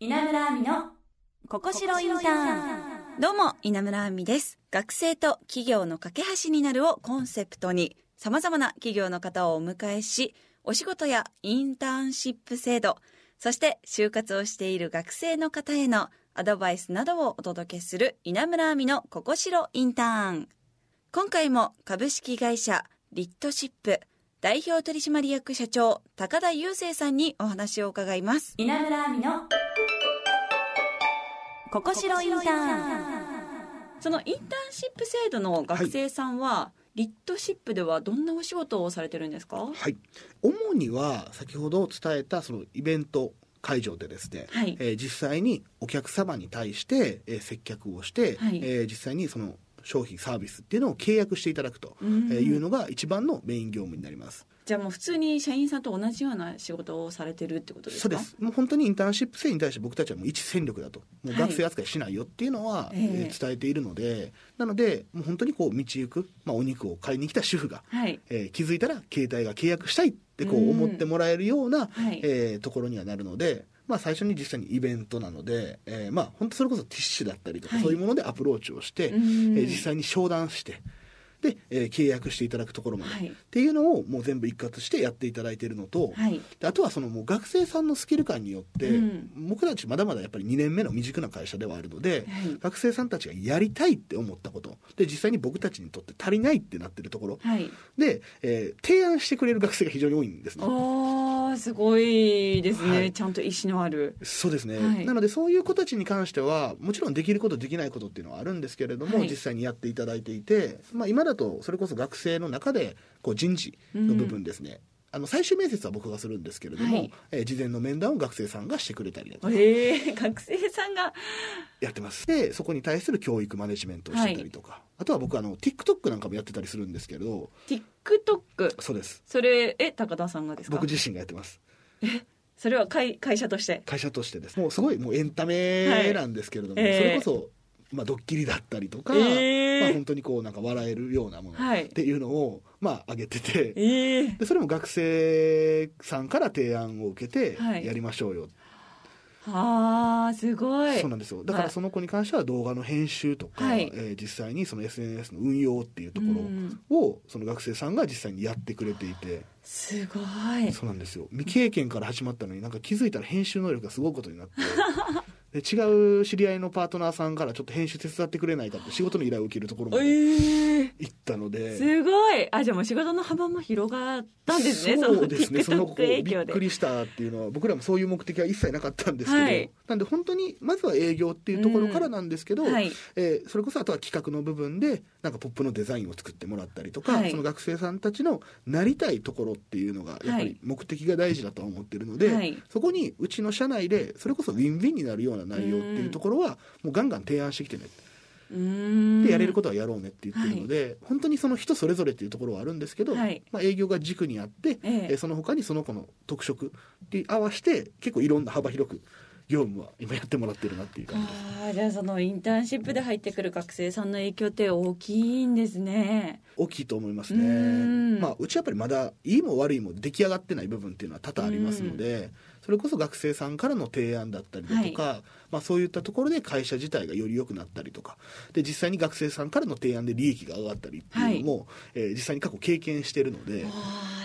稲村亜美のここしろインターンどうも、稲村亜美です。学生と企業の架け橋になるをコンセプトに、様々な企業の方をお迎えし、お仕事やインターンシップ制度、そして就活をしている学生の方へのアドバイスなどをお届けする稲村亜美のここしろインターン。今回も株式会社リットシップ代表取締役社長高田雄生さんにお話を伺います。稲村亜美のここしろインターン。そのインターンシップ制度の学生さんは、リットシップではどんなお仕事をされてるんですか？はい、主には先ほど伝えたそのイベント会場でですね、はい。えー実際にお客様に対して、えー接客をして、はい。えー実際にその商品サービスっていうのを契約していただくとうん。いうのが一番のメイン業務になります。じゃあもう普通に社員さんと同じような仕事をされてるってことですか？そうです。もう本当にインターンシップ生に対して僕たちはもう一戦力だともうはい学生扱いしないよっていうのは、え伝えているのでなのでもう本当にこう道行く、まあ、お肉を買いに来た主婦が、はい。えー気づいたら携帯が契約したいってこう思ってもらえるような、はい。えーところにはなるので、まあ、最初に実際にイベントなので、えーまあ本当それこそティッシュだったりとか、はい。そういうものでアプローチをして、うん。えー実際に商談してで、えー契約していただくところまで、はい。っていうのをもう全部一括してやっていただいているのと、はい。であとはそのもう学生さんのスキル感によって、うん。僕たちまだまだやっぱり2年目の未熟な会社ではあるので、はい。学生さんたちがやりたいって思ったこと。で実際に僕たちにとって足りないってなってるところ。はい。で、えー提案してくれる学生が非常に多いんですね。すごいですね、はい。ちゃんと意思のある。そうですね、はい。なのでそういう子たちに関してはもちろんできることできないことっていうのはあるんですけれども、はい。実際にやっていただいていて、まあ、今だとそれこそ学生の中でこう人事の部分ですね、あの最終面接は僕がするんですけれども、はい。えー事前の面談を学生さんがしてくれたりだとか。ええ学生さんが？やってます。でそこに対する教育マネジメントをしてたりとか、あとは僕あの TikTok なんかもやってたりするんですけれど。TikTok そうです。それえ高田さんがですか？僕自身がやってます。それは会会社として？会社としてです。もうすごいもうエンタメなんですけれども、はい。ええそれこそ、まあ、ドッキリだったりとか、ええまあ、本当にこうなんか笑えるようなものはい。っていうのを、まあ上げてて、ええでそれも学生さんから提案を受けてはい。やりましょうよ、あーすごい。そうなんですよ。だからその子に関しては動画の編集とか、はい。えー実際にその SNS の運用っていうとこうん。ろをその学生さんが実際にやってくれていて、すごい。そうなんですよ。未経験から始まったのになんか気づいたら編集能力がすごいことになって で違う知り合いのパートナーさんからちょっと編集手伝ってくれないかって仕事の依頼を受けるところまでええ行ったので。すごい。あじゃあもう仕事の幅も広がったんですね。そうですね。その子びっくりしたっていうのは僕らもそういう目的は一切なかったんですけど、はい。なんで本当にまずは営業っていうところからなんですけど、はい。えーそれこそあとは企画の部分でなんかポップのデザインを作ってもらったりとか、はい。その学生さんたちのなりたいところっていうのがやっぱはい。り目的が大事だとは思ってるので、はい。そこにうちの社内でそれこそウィンウィンになるような内容っていうところはもうガンガン提案してきてね。でやれることはやろうねって言ってるので、本当にその人それぞれっていうところはあるんですけど、はい。まあ、営業が軸にあって、ええ。えーその他にその子の特色に合わせて結構いろんな幅広く業務は今やってもらってるなっていう感じ。あーじゃあそのインターンシップで入ってくる学生さんの影響って大きいんですね。大きいと思いますね。まあ、うちやっぱりまだいいも悪いも出来上がってない部分っていうのは多々ありますので、それこそ学生さんからの提案だったりだとか、まあ、そういったところで会社自体がより良くなったりとか。で実際に学生さんからの提案で利益が上がったりっていうのも、えー実際に過去経験してるので。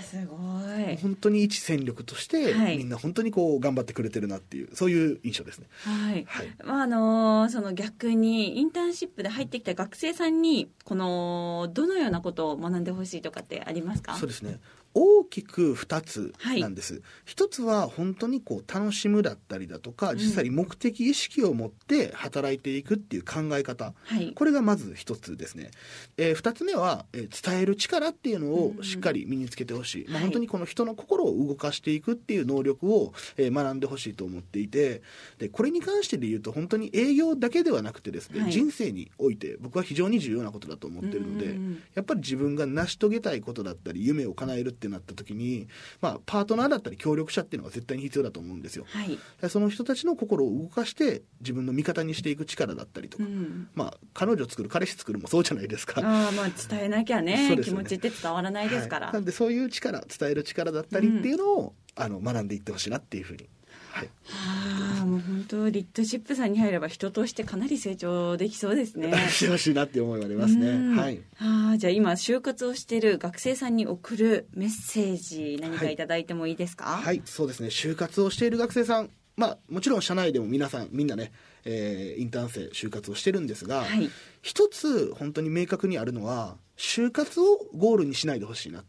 すごい。本当に一戦力として、はい。みんな本当にこう頑張ってくれてるなっていうそういう印象ですね。はい、はい。まああのその逆にインターンシップで入ってきた学生さんにこのどのようなことを学んでほしいとかってありますか？そうですね大きく2つはい。なんです、一つは本当にこう楽しむだったりだとかん。実際に目的意識を持って働いていくっていう考え方、はい。これがまず一つですね、えー二つ目は、えー伝える力っていうのをうんしっかり身につけてほしい、まあ、はい。本当にこの人の心を動かしていくっていう能力を、えー学んでほしいと思っていて。でこれに関してで言うと本当に営業だけではなくてですね、はい。人生において僕は非常に重要なことだと思ってるので、うんやっぱり自分が成し遂げたいことだったり夢を叶えるってなった時に、まあ、パートナーだったり協力者っていうのが絶対に必要だと思うんですよ。はい、その人たちの心を動かして自分の味方にしていく力だったりとか、うん、まあ彼女作る彼氏作るもそうじゃないですか。ああまあ伝えなきゃねね。気持ちって伝わらないですから、はい。なんでそういう力伝える力だったりっていうのを、あの学んでいってほしいなっていうふうに。はい、はあもう本当リッドシップさんに入れば人としてかなり成長できそうですね。してほしいなって思いがありますうんねはいああじゃあ今就活をしている学生さんに送るメッセージ何かいただいてもいいですか？はい、そうですね。就活をしている学生さん、まあ、もちろん社内でも皆さん、みんなね、えーインターン生、就活をしてるんですが、はい。一つ本当に明確にあるのは、就活をゴールにしないでほしいな。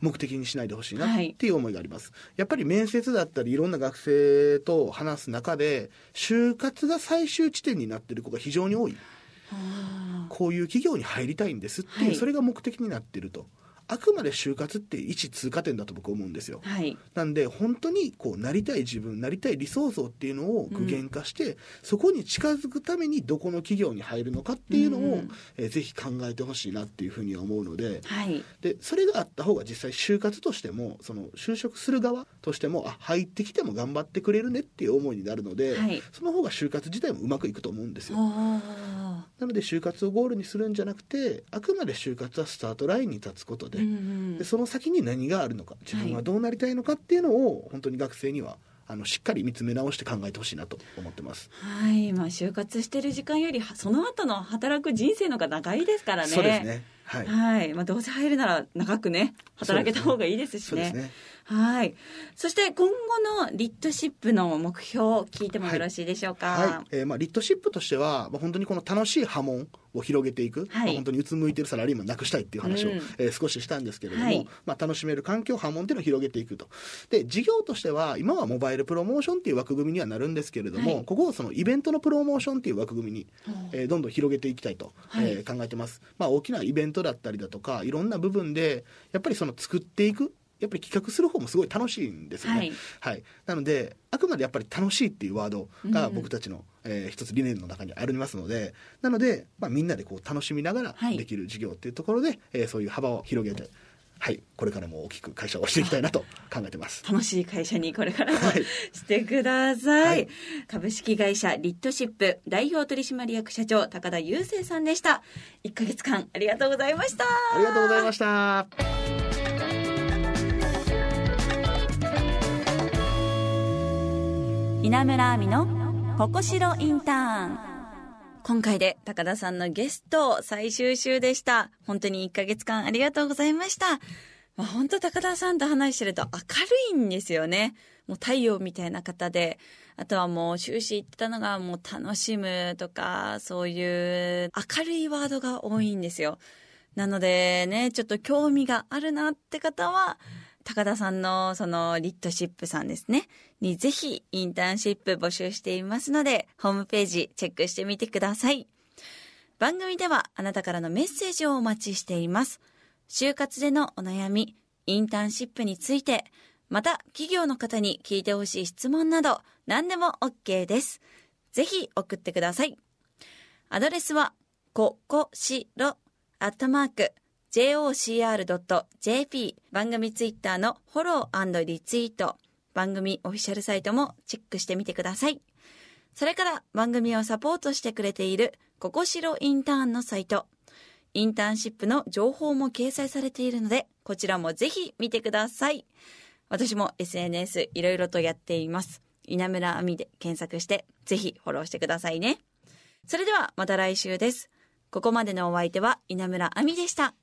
目的にしないでほしいなはい。っていう思いがあります、やっぱり面接だったりいろんな学生と話す中で就活が最終地点になっている子が非常に多い。あこういう企業に入りたいんですっていう、はい。それが目的になっているとあくまで就活って一通過点だと僕は思うんですよ。ーはい。なんで本当にこうなりたい自分なりたい理想像っていうのを具現化して、そこに近づくためにどこの企業に入るのかっていうのを、うんえーぜひ考えてほしいなっていうふうには思うので。はい。でそれがあった方が実際就活としてもその就職する側としてもあ入ってきても頑張ってくれるねっていう思いになるので、はい。その方が就活自体もうまくいくと思うんですよ。あなので就活をゴールにするんじゃなくてあくまで就活はスタートラインに立つことで,、ーうんうんでその先に何があるのか自分はどうなりたいのかっていうのを本当に学生にはあのしっかり見つめ直して考えてほしいなと思ってます。はいまあ就活してる時間よりその後の働く人生の方が長いですからね。そうですねはい、はい、まあ、どうせ入るなら長くね働けた方がいいですしね。すね。はい。そして今後のリッドシップの目標を聞いてもよろしいでしょうか、はい。えーまあ、リッドシップとしては、まあ、本当にこの楽しい波紋を広げていく、はいまあ、本当にうつむいてるサラリーマンなくしたいっていう話を、うんえー少ししたんですけれども、はいまあ、楽しめる環境波紋っていうのを広げていくと。で事業としては今はモバイルプロモーションっていう枠組みにはなるんですけれども、はいここをそのイベントのプロモーションっていう枠組みに、えーどんどん広げていきたいと、はいえー考えてます、まあ、大きなイベントだったりだとかいろんな部分でやっぱりその作っていくやっぱり企画する方もすごい楽しいんですよね。はい。はい、なのであくまでやっぱり楽しいっていうワードがうん。僕たちの、えー一つ理念の中にありますのでなので、まあ、みんなでこう楽しみながらはい。できる事業っていうところで、えーそういう幅を広げて、はい、これからも大きく会社をしていきたいなと考えてます。楽しい会社にこれからもはい。してください、はい。株式会社リッドシップ代表取締役社長高田雄生さんでした。1ヶ月間ありがとうございました。ありがとうございました。稲村亜美のここしろインターン今回で高田さんのゲスト最終週でした。本当に1ヶ月間ありがとうございました。まあ、本当高田さんと話してると明るいんですよね。もう太陽みたいな方で、あとはもう終始言ってたのがもう楽しむとか、そういう明るいワードが多いんですよ。なのでね、ちょっと興味があるなって方は、高田さんのそのリッドシップさんですね、にぜひインターンシップ募集していますので、ホームページチェックしてみてください。番組ではあなたからのメッセージをお待ちしています。就活でのお悩み、インターンシップについて、また企業の方に聞いてほしい質問など何でも OK です。ぜひ送ってください。アドレスは、ここしろ、アットマーク、jocr.jp 番組ツイッターのフォローリツイート番組オフィシャルサイトもチェックしてみてください。それから番組をサポートしてくれているここしろインターンのサイトインターンシップの情報も掲載されているのでこちらもぜひ見てください。私も SNS いろいろとやっています。稲村亜美で検索してぜひフォローしてくださいね。それではまた来週です。ここまでのお相手は稲村亜美でした。